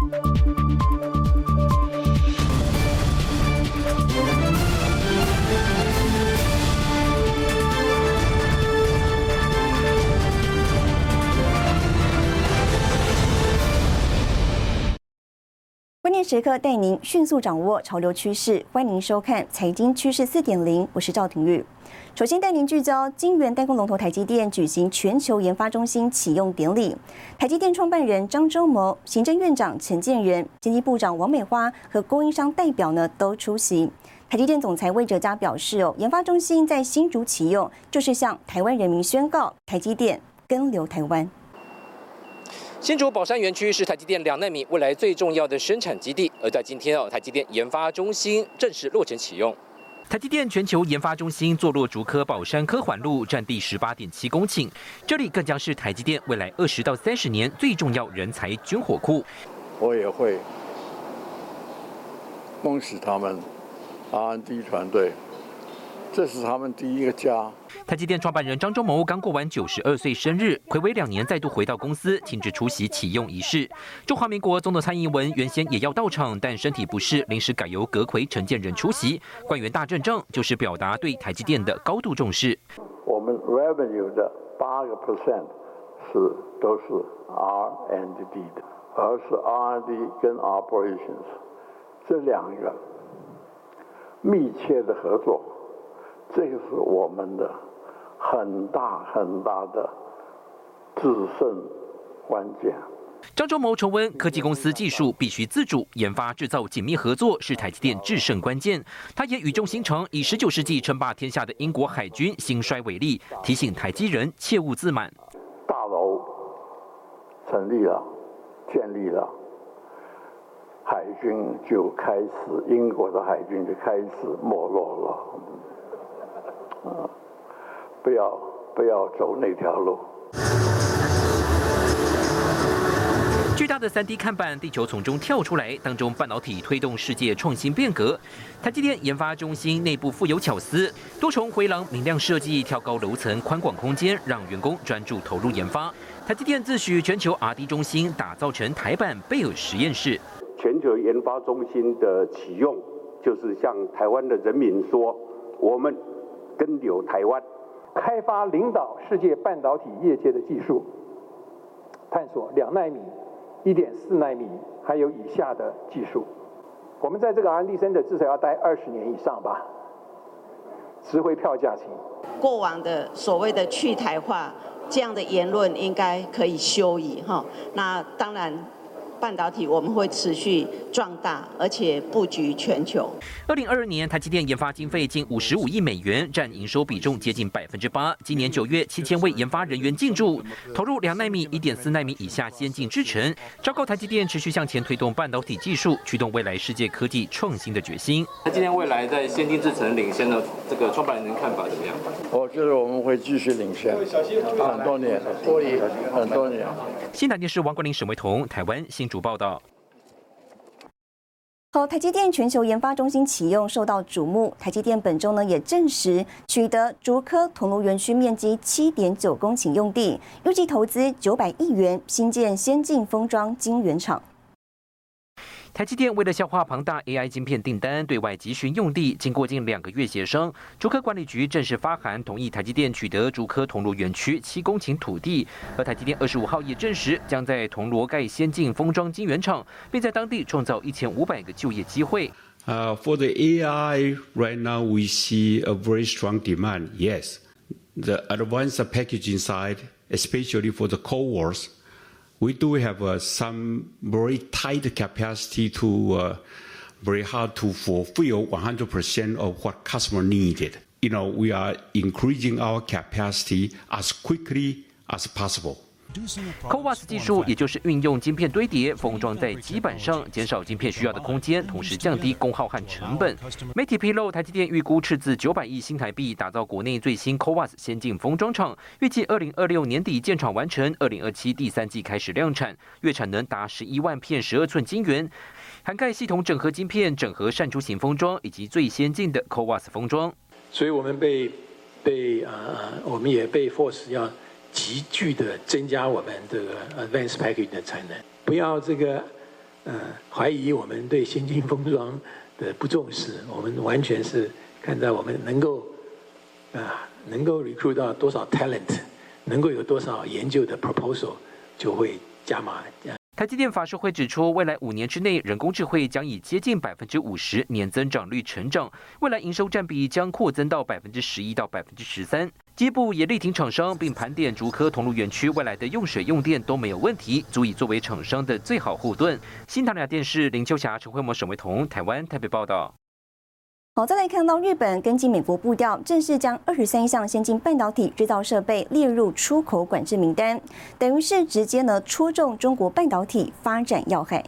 关键时刻带您迅速掌握潮流趋势，欢迎收看《财经趋势四点零》，我是赵廷玉。首先带您聚焦晶圆代工龙头台积电举行全球研发中心启用典礼，台积电创办人张忠谋、行政院长陈建仁、经济部长王美花和供应商代表呢都出席。台积电总裁魏哲嘉表示，哦，研发中心在新竹启用，就是向台湾人民宣告台积电跟留台湾。新竹宝山园区是台积电两纳米未来最重要的生产基地，而在今天哦，台积电研发中心正式落成启用。台积电全球研发中心坐落竹科宝山科环路，占地十八点七公顷，这里更将是台积电未来二十到三十年最重要人才军火库。我也会恭喜他们 R&D 团队。这是他们第一个家。台积电创办人张忠谋刚过完九十二岁生日，暌违两年再度回到公司，亲自出席启用仪式。中华民国总统蔡英文原先也要到场，但身体不适，临时改由阁魁陈建仁出席。官员大阵仗，就是表达对台积电的高度重视。我们 revenue 的八个 percent 是都是 R&D 的，而是 R&D 跟 operations 这两个密切的合作。这个是我们的很大很大的制胜关键。张忠谋重温科技公司技术必须自主研发制造，紧密合作是台积电制胜关键。他也语重心长，以十九世纪称霸天下的英国海军兴衰为例，提醒台积人切勿自满。大楼成立了，建立了，海军就开始，英国的海军就开始没落了。啊，不要不要走那条路。巨大的三 D 看板，地球从中跳出来，当中半导体推动世界创新变革。台积电研发中心内部富有巧思，多重回廊明亮设计，跳高楼层，宽广空间，让员工专注投入研发。台积电自诩全球 R&D 中心，打造成台版贝尔实验室。全球研发中心的启用，就是向台湾的人民说，我们。跟留台湾，开发领导世界半导体业界的技术，探索两纳米、一点四纳米还有以下的技术。我们在这个 R&D Center 至少要待二十年以上吧，值回票价钱。过往的所谓的去台化这样的言论，应该可以休矣哈。那当然。半导体我们会持续壮大，而且布局全球。二零二二年，台积电研发经费近五十五亿美元，占营收比重接近百分之八。今年九月，七千位研发人员进驻，投入两纳米、一点四纳米以下先进制程，昭告台积电持续向前推动半导体技术，驱动未来世界科技创新的决心。那今天未来在先进制程领先的这个创办人看法怎么样？我觉得我们会继续领先很多年，很多年。新台电视王国林、沈维彤，台湾新。主报道。好，台积电全球研发中心启用受到瞩目。台积电本周呢也证实取得竹科铜锣园区面积七点九公顷用地，预计投资九百亿元新建先进封装晶圆厂。台积电为了消化庞大 AI 晶片订单，对外急寻用地。经过近两个月协商，竹科管理局正式发函同意台积电取得竹科铜锣园区七公顷土地。而台积电二十五号也证实，将在铜锣盖先进封装晶圆厂，并在当地创造一千五百个就业机会。Uh, for the AI, right now we see a very strong demand. Yes, the advanced packaging side, especially for the CoWoS. We do have uh, some very tight capacity to uh, very hard to fulfill 100% of what customer needed. You know, we are increasing our capacity as quickly as possible. CoWoS 技术也就是运用晶片堆叠封装在基板上，减少晶片需要的空间，同时降低功耗和成本。媒体披露，台积电预估斥资九百亿新台币打造国内最新 CoWoS 先进封装厂，预计二零二六年底建厂完成，二零二七第三季开始量产，月产能达十一万片十二寸晶圆，涵盖系统整合晶片、整合扇出型封装以及最先进的 CoWoS 封装。所以我们被被呃，我们也被 force 要。急剧的增加我们这个 advanced packaging 的产能，不要这个呃怀疑我们对先进封装的不重视，我们完全是看在我们能够啊能够 recruit 到多少 talent，能够有多少研究的 proposal，就会加码。台积电法说会指出，未来五年之内，人工智慧将以接近百分之五十年增长率成长，未来营收占比将扩增到百分之十一到百分之十三。基部也力挺厂商，并盘点竹科同路园区未来的用水用电都没有问题，足以作为厂商的最好护盾。新唐亚电视林秋霞、陈慧模、沈维彤，台湾台北报道。好，再来看到日本跟进美国步调，正式将二十三项先进半导体制造设备列入出口管制名单，等于是直接呢戳中中国半导体发展要害。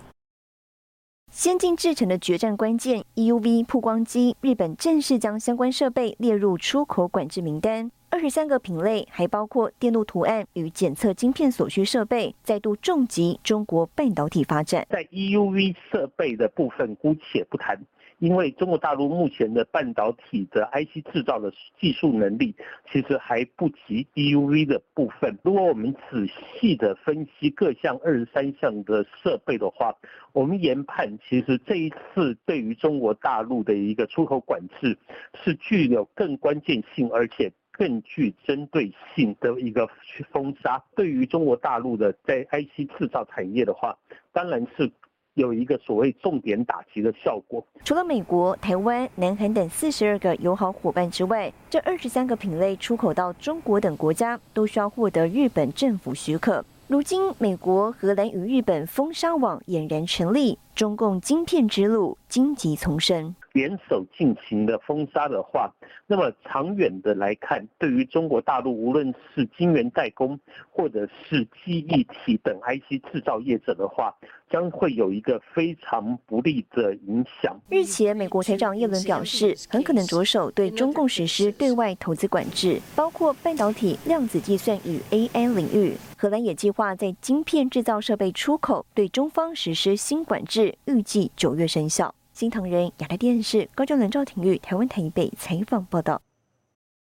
先进制程的决战关键 EUV 曝光机，日本正式将相关设备列入出口管制名单。二十三个品类，还包括电路图案与检测晶片所需设备，再度重击中国半导体发展。在 EUV 设备的部分，姑且不谈。因为中国大陆目前的半导体的 IC 制造的技术能力，其实还不及 EUV 的部分。如果我们仔细的分析各项二十三项的设备的话，我们研判，其实这一次对于中国大陆的一个出口管制，是具有更关键性，而且更具针对性的一个封杀。对于中国大陆的在 IC 制造产业的话，当然是。有一个所谓重点打击的效果。除了美国、台湾、南韩等四十二个友好伙伴之外，这二十三个品类出口到中国等国家，都需要获得日本政府许可。如今，美国、荷兰与日本封杀网俨然成立，中共晶片之路荆棘丛生。联手进行的封杀的话，那么长远的来看，对于中国大陆无论是晶圆代工或者是记忆体等 IC 制造业者的话，将会有一个非常不利的影响。日前，美国财长耶伦表示，很可能着手对中共实施对外投资管制，包括半导体、量子计算与 AI 领域。荷兰也计划在晶片制造设备出口对中方实施新管制，预计九月生效。新唐人亚太电视高州人赵廷玉台湾台北采访报道。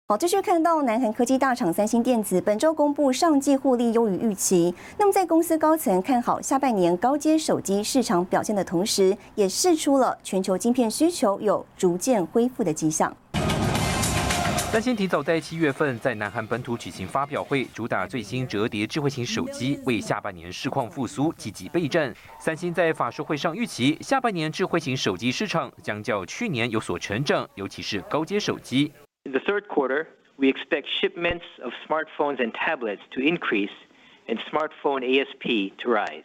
好，继续看到南韩科技大厂三星电子本周公布上季获利优于预期。那么在公司高层看好下半年高阶手机市场表现的同时，也试出了全球晶片需求有逐渐恢复的迹象。三星提早在七月份在南韩本土举行发表会，主打最新折叠智慧型手机，为下半年市况复苏积极备战。三星在法说会上预期，下半年智慧型手机市场将较去年有所成长，尤其是高阶手机。In the third quarter, we expect shipments of smartphones and tablets to increase and smartphone ASP to rise.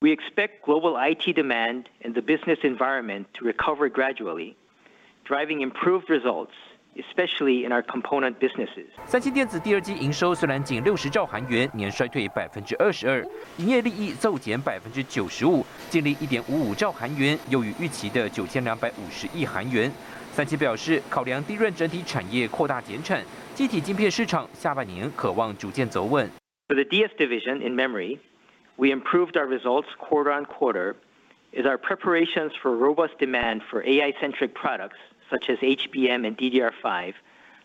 We expect global IT demand and the business environment to recover gradually, driving improved results. Especially in our component businesses. 三星电子第二季营收虽然仅六十兆韩元，年衰退百分之二十二，营业利益骤减百分之九十五，净利一点五五兆韩元，优于预期的九千两百五十亿韩元。三星表示，考量低润整体产业扩大减产，机体晶片市场下半年渴望逐渐走稳。For the DS division in memory, we improved our results quarter on quarter. Is our preparations for robust demand for AI-centric products such as HBM and DDR5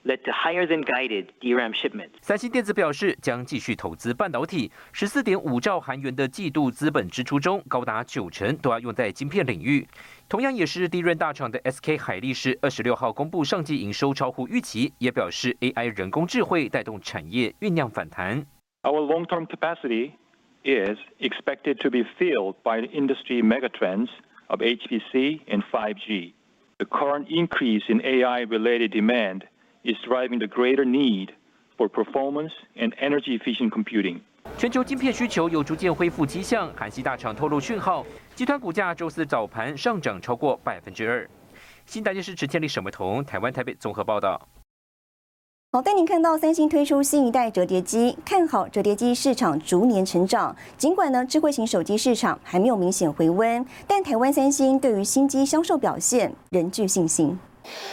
led to higher than guided DRAM shipments. 三星电子表示，将继续投资半导体，十四点五兆韩元的季度资本支出中，高达九成都要用在晶片领域。同样也是低润大厂的 SK 海力士，二十六号公布上季营收超乎预期，也表示 AI 人工智慧带动产业酝酿反弹。Our long-term capacity is expected to be filled by the industry megatrends of HPC and 5G. The current increase in AI-related demand is driving the greater need for performance and energy-efficient computing. 全球晶片需求有逐渐恢复迹象，韩系大厂透露讯号，集团股价周四早盘上涨超过百分之二。新台电视持建立沈伟彤，台湾台北综合报道。好，带您看到三星推出新一代折叠机，看好折叠机市场逐年成长。尽管呢，智慧型手机市场还没有明显回温，但台湾三星对于新机销售表现仍具信心。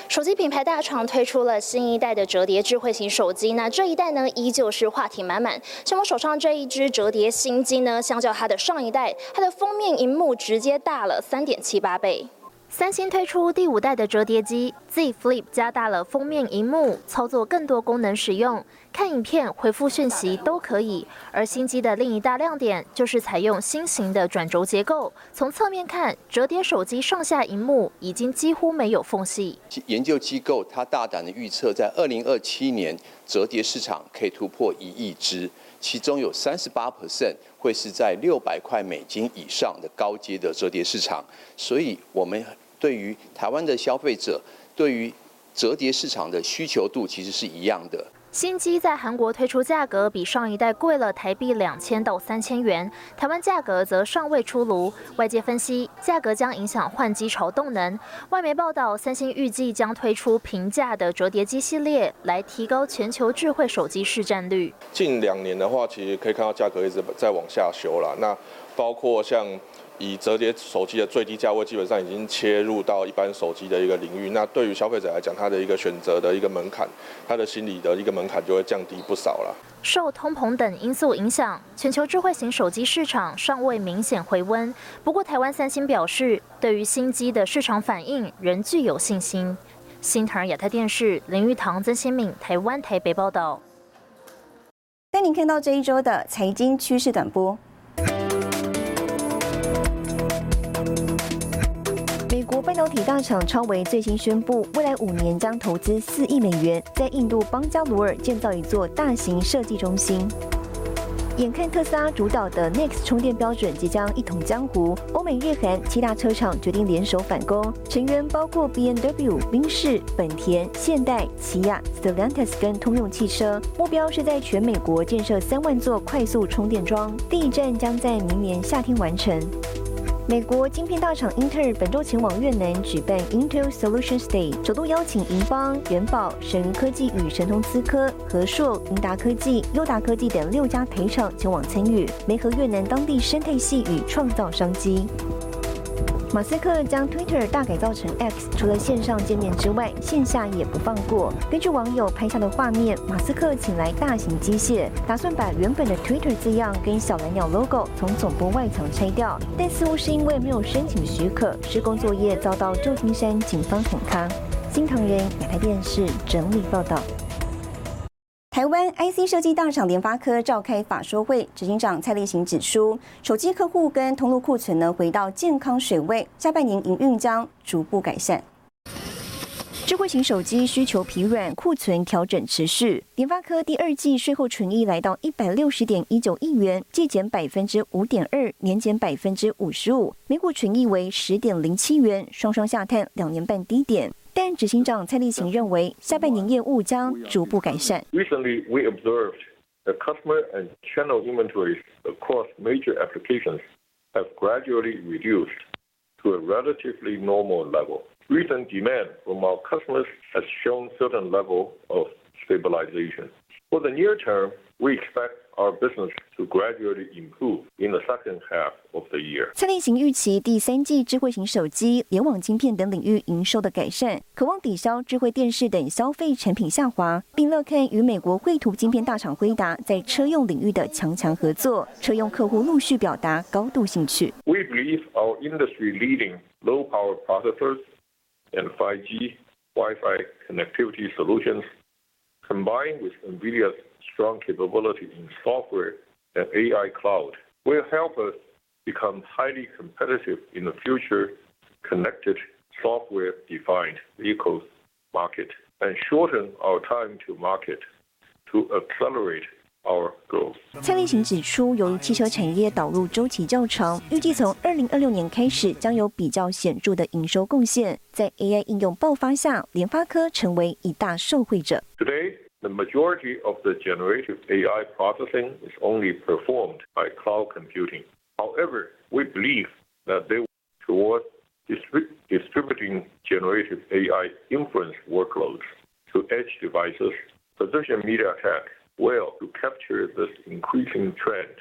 手机品牌大厂推出了新一代的折叠智慧型手机，那这一代呢，依旧是话题满满。像我手上这一只折叠新机呢，相较它的上一代，它的封面荧幕直接大了三点七八倍。三星推出第五代的折叠机 Z Flip，加大了封面荧幕，操作更多功能使用，看影片、回复讯息都可以。而新机的另一大亮点就是采用新型的转轴结构，从侧面看，折叠手机上下荧幕已经几乎没有缝隙。研究机构它大胆的预测，在二零二七年折叠市场可以突破一亿只，其中有三十八 percent 会是在六百块美金以上的高阶的折叠市场，所以我们。对于台湾的消费者，对于折叠市场的需求度其实是一样的。新机在韩国推出价格比上一代贵了台币两千到三千元，台湾价格则尚未出炉。外界分析，价格将影响换机潮动能。外媒报道，三星预计将推出平价的折叠机系列，来提高全球智慧手机市占率。近两年的话，其实可以看到价格一直在往下修了。那包括像。以折叠手机的最低价位，基本上已经切入到一般手机的一个领域。那对于消费者来讲，他的一个选择的一个门槛，他的心理的一个门槛就会降低不少了。受通膨等因素影响，全球智慧型手机市场尚未明显回温。不过，台湾三星表示，对于新机的市场反应仍具有信心。新唐亚太电视林玉堂、曾新敏，台湾台北报道。带您看到这一周的财经趋势短波。半导体大厂超维最新宣布，未来五年将投资四亿美元，在印度邦加罗尔建造一座大型设计中心。眼看特斯拉主导的 Next 充电标准即将一统江湖，欧美日韩七大车厂决定联手反攻，成员包括 B M W、宾士、本田、现代、起亚、Stellantis 跟通用汽车，目标是在全美国建设三万座快速充电桩，第一站将在明年夏天完成。美国晶片大厂英特尔本周前往越南举办 Intel Solutions Day，首度邀请银邦、元宝、神科技与神通资科、和硕、英达科技、优达科技等六家台厂前往参与，联合越南当地生态系与创造商机。马斯克将 Twitter 大改造成 X，除了线上见面之外，线下也不放过。根据网友拍下的画面，马斯克请来大型机械，打算把原本的 Twitter 字样跟小蓝鸟 logo 从总部外墙拆掉，但似乎是因为没有申请许可，施工作业遭到旧金山警方喊卡。新唐人亚太电视整理报道。台湾 IC 设计大厂联发科召开法说会，执行长蔡立行指出，手机客户跟通路库存呢回到健康水位，下半年营运将逐步改善。智慧型手机需求疲软，库存调整持续。联发科第二季税后纯益来到一百六十点一九亿元，季减百分之五点二，年减百分之五十五，每股纯益为十点零七元，双双下探两年半低点。但执行长蔡立行认为，下半年业务将逐步改善。Recently, we observed that customer and channel inventories across major applications have gradually reduced to a relatively normal level. Recent demand from our customers has shown certain level of stabilization. For the near term, we expect our business to gradually improve in the second half of the year. 蔡立行预期第三季智慧型手机、联网晶片等领域营收的改善，渴望抵消智慧电视等消费产品下滑，并乐看与美国绘图晶片大厂辉达在车用领域的强强合作。车用客户陆续表达高度兴趣。We believe our industry-leading low-power processors and 5G Wi-Fi connectivity solutions, combined with NVIDIA's strong capability in software and AI cloud will help us become highly competitive in the future connected software-defined vehicles market and shorten our time to market to accelerate our growth. 蔡立行指出，由于汽车产业导入周期较长，预计从二零二六年开始将有比较显着的营收贡献。在 AI 应用爆发下，联发科成为一大受惠者。Today, the majority of the generative AI processing is only performed by cloud computing. However, we believe that they toward distributing generative AI inference workloads to edge devices, position MediaTek well to capture this increasing trend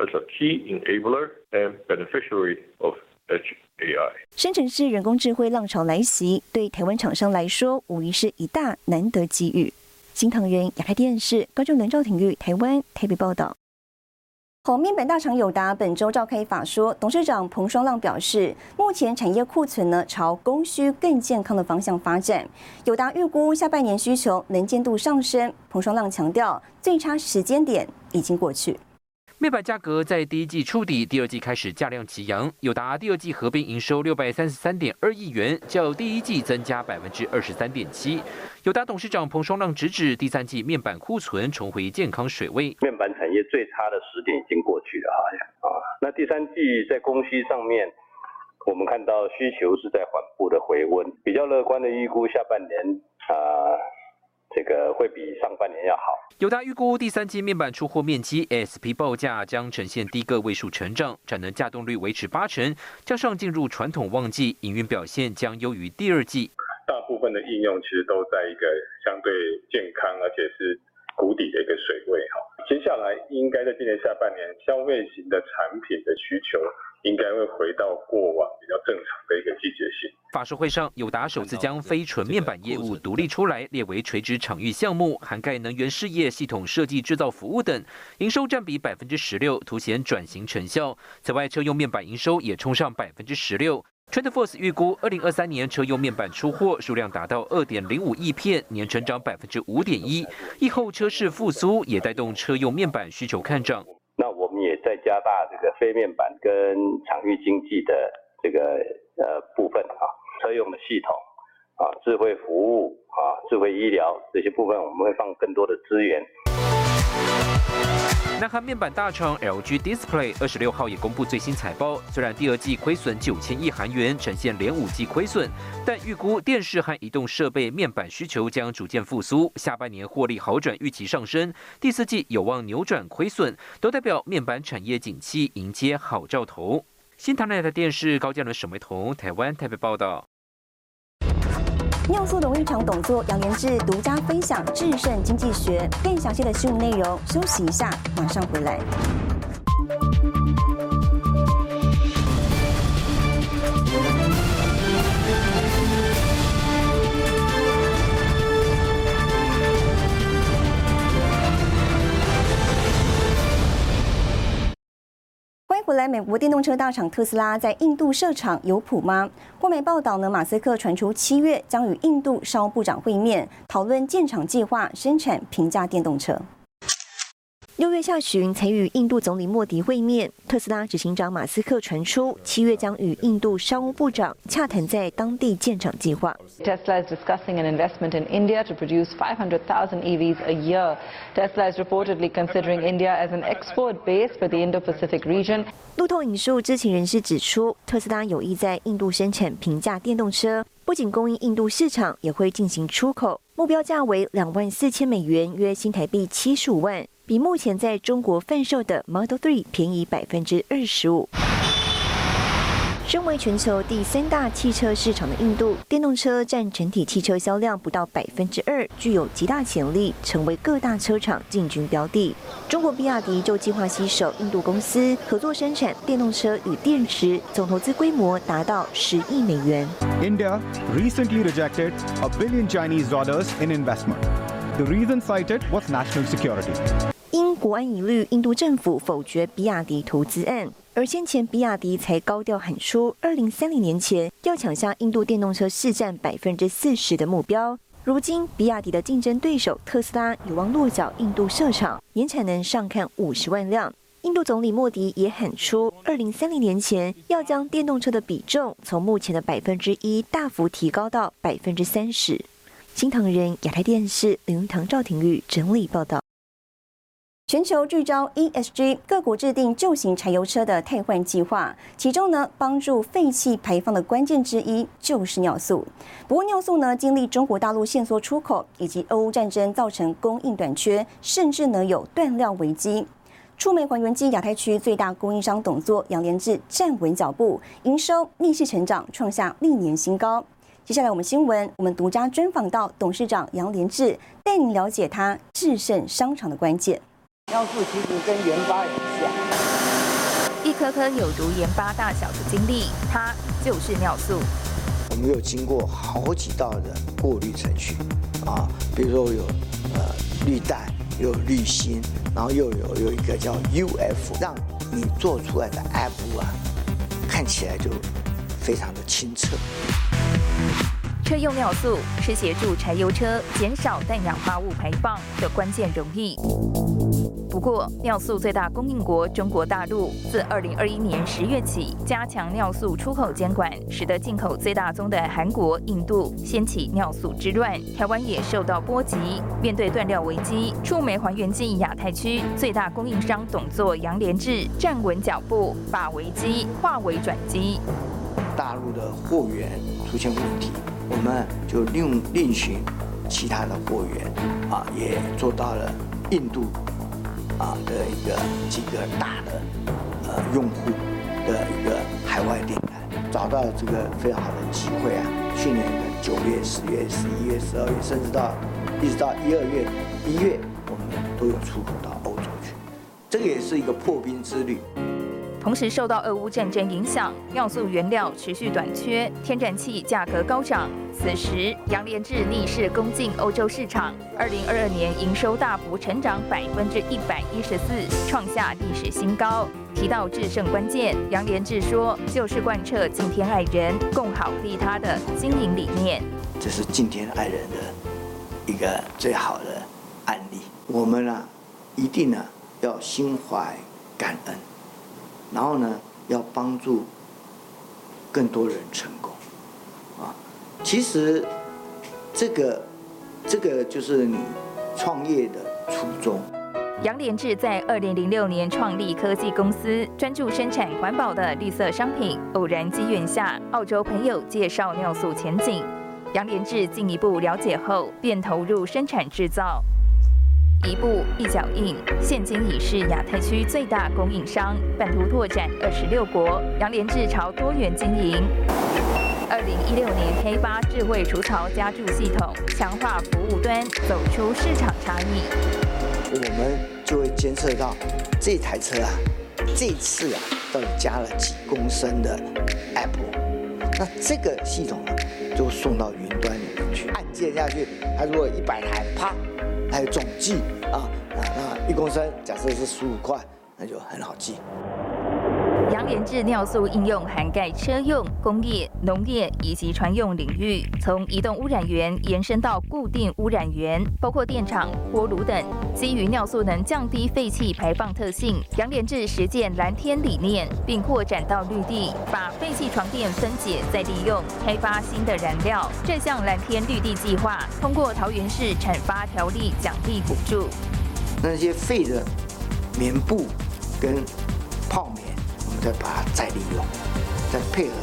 as a key enabler and beneficiary of edge AI. 生成式人工智慧浪潮来袭，对台湾厂商来说，无疑是一大难得机遇。 新唐人亚太电视高中梁兆廷玉台湾台北报道。红，面板大厂友达本周召开法说，董事长彭双浪表示，目前产业库存呢朝供需更健康的方向发展。友达预估下半年需求能见度上升。彭双浪强调，最差时间点已经过去。面板价格在第一季触底，第二季开始价量齐扬。友达第二季合并营收六百三十三点二亿元，较第一季增加百分之二十三点七。友达董事长彭双浪直指，第三季面板库存重回健康水位。面板产业最差的时点已经过去了啊！啊，那第三季在供需上面，我们看到需求是在缓步的回温，比较乐观的预估下半年啊。这个会比上半年要好。友达预估第三季面板出货面积 SP 报价将呈现低个位数成长，产能稼动率维持八成，加上进入传统旺季，营运表现将优于第二季。大部分的应用其实都在一个相对健康而且是谷底的一个水位哈。接下来应该在今年下半年，消费型的产品的需求。应该会回到过往比较正常的一个季节性。法说会上，友达首次将非纯面板业务独立出来，列为垂直场域项目，涵盖能源事业、系统设计、制造服务等，营收占比百分之十六，凸显转型成效。此外，车用面板营收也冲上百分之十六。TrendForce 预估，二零二三年车用面板出货数量达到二点零五亿片，年成长百分之五点一。疫后车市复苏，也带动车用面板需求看涨。再加大这个非面板跟场域经济的这个呃部分啊，车用的系统啊，智慧服务啊，智慧医疗这些部分，我们会放更多的资源。南韩面板大厂 LG Display 二十六号也公布最新财报，虽然第二季亏损九千亿韩元，呈现连五季亏损，但预估电视和移动设备面板需求将逐渐复苏，下半年获利好转，预期上升，第四季有望扭转亏损，都代表面板产业景气迎接好兆头。新唐人的电视高阶人沈维彤，台湾台北报道。尿素的胃肠动作，杨延志独家分享制胜经济学，更详细的新闻内容。休息一下，马上回来。回来，美国电动车大厂特斯拉在印度设厂有谱吗？外媒报道呢，马斯克传出七月将与印度商务部长会面，讨论建厂计划、生产平价电动车。六月下旬曾与印度总理莫迪会面。特斯拉执行长马斯克传出，七月将与印度商务部长洽谈在当地建厂计划。Tesla is discussing an investment in India to produce 500,000 EVs a year. Tesla is reportedly considering India as an export base for the Indo-Pacific region. 路透引述知情人士指出，特斯拉有意在印度生产平价电动车，不仅供应印度市场，也会进行出口，目标价为两万四千美元，约新台币七十五万。比目前在中国贩售的 Model 3便宜百分之二十五。身为全球第三大汽车市场的印度，电动车占整体汽车销量不到百分之二，具有极大潜力，成为各大车厂进军标的。中国比亚迪就计划携手印度公司合作生产电动车与电池，总投资规模达到十亿美元。India recently rejected a billion Chinese dollars in investment. The reason cited was national security. 因国安疑虑，印度政府否决比亚迪投资案。而先前比亚迪才高调喊出，二零三零年前要抢下印度电动车市占百分之四十的目标。如今，比亚迪的竞争对手特斯拉有望落脚印度设厂，年产能上看五十万辆。印度总理莫迪也喊出，二零三零年前要将电动车的比重从目前的百分之一大幅提高到百分之三十。新唐人亚太电视林堂赵廷玉整理报道。全球聚焦 ESG，各国制定旧型柴油车的替换计划。其中呢，帮助废气排放的关键之一就是尿素。不过尿素呢，经历中国大陆限缩出口以及俄乌战争造成供应短缺，甚至呢有断料危机。触媒还原机亚太区最大供应商董座杨连志站稳脚步，营收逆势成长，创下历年新高。接下来我们新闻，我们独家专访到董事长杨连志，带您了解他制胜商场的关键。尿素其实跟盐巴很像，一颗颗有如盐巴大小的晶粒，它就是尿素。我们有经过好几道的过滤程序啊，比如说有呃滤袋有滤芯，然后又有有一个叫 UF，让你做出来的 App 啊，看起来就非常的清澈。车用尿素是协助柴油车减少氮氧化物排放的关键溶液。不过，尿素最大供应国中国大陆自二零二一年十月起加强尿素出口监管，使得进口最大宗的韩国、印度掀起尿素之乱，台湾也受到波及。面对断料危机，触媒还原剂亚太区最大供应商董座杨连志站稳脚步，把危机化为转机。大陆的货源出现问题。我们就另另寻其他的货源啊，也做到了印度啊的一个几个大的呃用户的一个海外订单，找到这个非常好的机会啊。去年的九月、十月、十一月、十二月，甚至到一直到一二月、一月，我们都有出口到欧洲去，这个也是一个破冰之旅。同时受到俄乌战争影响，尿素原料持续短缺，天然气价格高涨。此时，杨连志逆势攻进欧洲市场，二零二二年营收大幅成长百分之一百一十四，创下历史新高。提到制胜关键，杨连志说，就是贯彻敬天爱人、共好利他的经营理念。这是敬天爱人的一个最好的案例。我们呢，一定呢要心怀感恩。然后呢，要帮助更多人成功，啊，其实这个这个就是你创业的初衷。杨连志在二零零六年创立科技公司，专注生产环保的绿色商品。偶然机缘下，澳洲朋友介绍尿素前景，杨连志进一步了解后，便投入生产制造。一步一脚印，现今已是亚太区最大供应商，版图拓展二十六国。杨连志朝多元经营。二零一六年开发智慧除槽加注系统，强化服务端，走出市场差异。我们就会监测到这台车啊，这次啊到底加了几公升的 Apple，那这个系统呢就送到云端里面去，按键下去，它如果一百台，啪。还有总计啊，那一公升假设是十五块，那就很好记。杨连志尿素应用涵盖车用、工业、农业以及船用领域，从移动污染源延伸到固定污染源，包括电厂、锅炉等。基于尿素能降低废气排放特性，杨连志实践蓝天理念，并扩展到绿地，把废气床垫分解再利用，开发新的燃料。这项蓝天绿地计划通过桃园市产发条例奖励补助。那些废的棉布跟泡棉。再把它再利用，再配合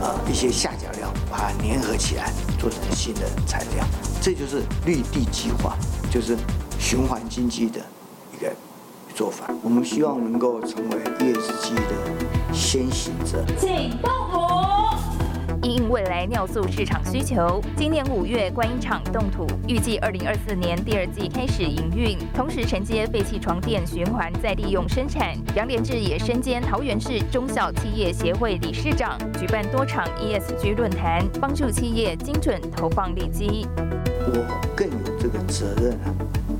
呃一些下脚料，把它粘合起来，做成新的材料。这就是绿地计划，就是循环经济的一个做法。我们希望能够成为 ESG 的先行者。请动土。因应未来尿素市场需求，今年五月观音厂动土，预计二零二四年第二季开始营运，同时承接废弃床垫循环再利用生产。杨连志也身兼桃园市中小企业协会理事长，举办多场 ESG 论坛，帮助企业精准投放利基。我更有这个责任啊，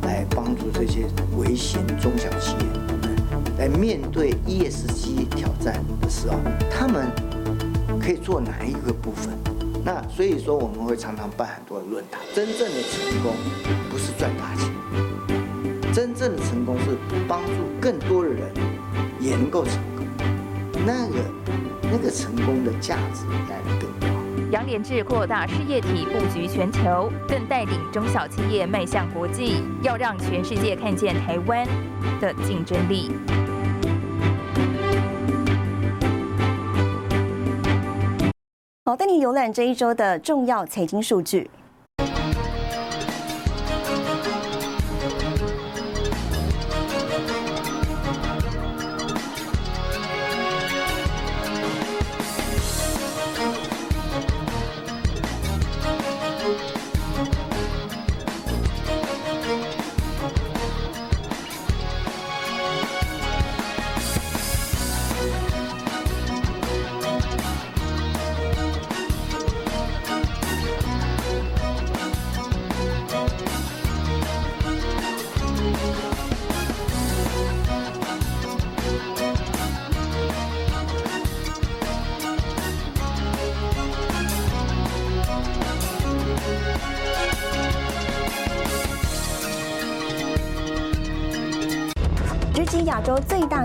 来帮助这些微型中小企业，来面对 ESG 挑战的时候，他们。可以做哪一个部分？那所以说我们会常常办很多的论坛。真正的成功不是赚大钱，真正的成功是帮助更多的人也能够成功。那个那个成功的价值来得更高。杨连志扩大事业体布局全球，更带领中小企业迈向国际，要让全世界看见台湾的竞争力。好，带你浏览这一周的重要财经数据。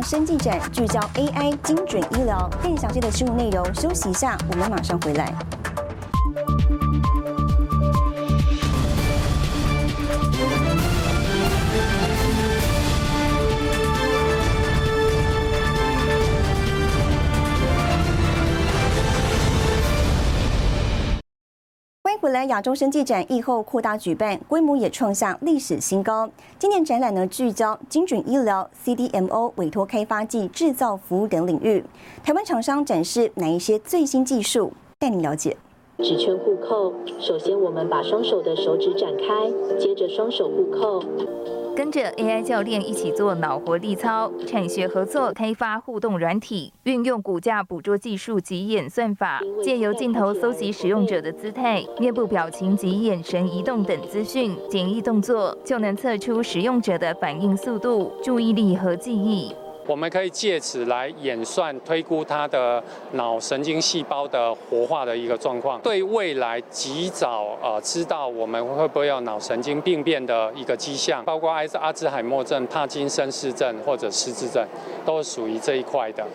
生技展，聚焦 AI 精准医疗。更详细的新闻内容，休息一下，我们马上回来。未来，亚洲生技展疫后扩大举办，规模也创下历史新高。今年展览呢聚焦精准医疗、CDMO 委托开发及制造服务等领域。台湾厂商展示哪一些最新技术？带你了解。指圈互扣，首先我们把双手的手指展开，接着双手互扣。跟着 AI 教练一起做脑活力操，产学合作开发互动软体，运用骨架捕捉技术及演算法，借由镜头搜集使用者的姿态、面部表情及眼神移动等资讯，简易动作就能测出使用者的反应速度、注意力和记忆。我们可以借此来演算、推估它的脑神经细胞的活化的一个状况，对未来及早呃知道我们会不会有脑神经病变的一个迹象，包括阿阿兹海默症、帕金森氏症或者失智症，都属于这一块的。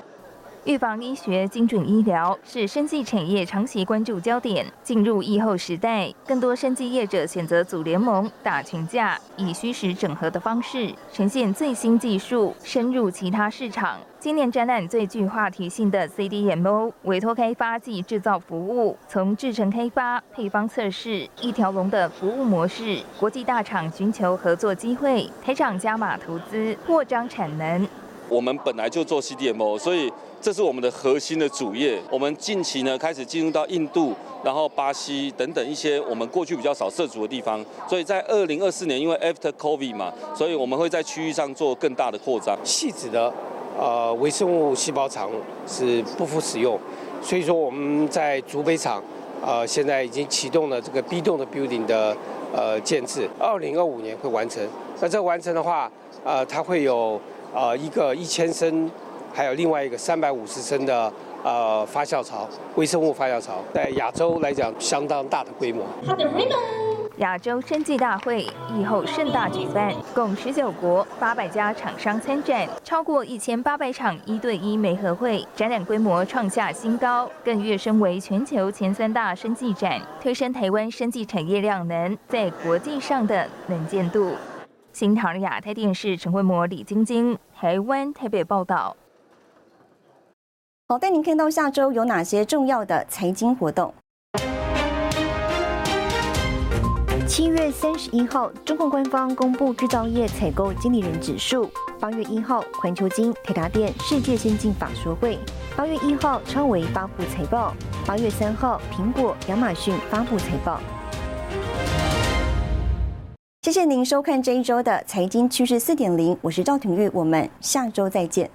预防医学、精准医疗是生技产业长期关注焦点。进入疫后时代，更多生技业者选择组联盟、打群架，以虚实整合的方式呈现最新技术，深入其他市场。今年展览最具话题性的 CDMO 委托开发及制造服务，从制程开发、配方测试一条龙的服务模式，国际大厂寻求合作机会，台厂加码投资，扩张产能。我们本来就做 CDMO，所以这是我们的核心的主业。我们近期呢开始进入到印度，然后巴西等等一些我们过去比较少涉足的地方。所以在二零二四年，因为 After COVID 嘛，所以我们会在区域上做更大的扩张。细致的呃微生物细胞厂是不敷使用，所以说我们在竹北厂呃现在已经启动了这个 B 栋的 building 的呃建制，二零二五年会完成。那这完成的话，呃它会有。呃，一个一千升，还有另外一个三百五十升的呃发酵槽，微生物发酵槽，在亚洲来讲相当大的规模。亚洲生技大会以后盛大举办，共十九国八百家厂商参展，超过一千八百场一对一媒合会，展览规模创下新高，更跃升为全球前三大生技展，推升台湾生技产业量能在国际上的能见度。新唐亚太电视陈慧模、李晶晶，台湾台北报道。好，带您看到下周有哪些重要的财经活动。七月三十一号，中共官方公布制造业采购经理人指数。八月一号，环球金、台达电世界先进法说会。八月一号，超维发布财报。八月三号，苹果、亚马逊发布财报。谢谢您收看这一周的财经趋势四点零，我是赵廷玉，我们下周再见。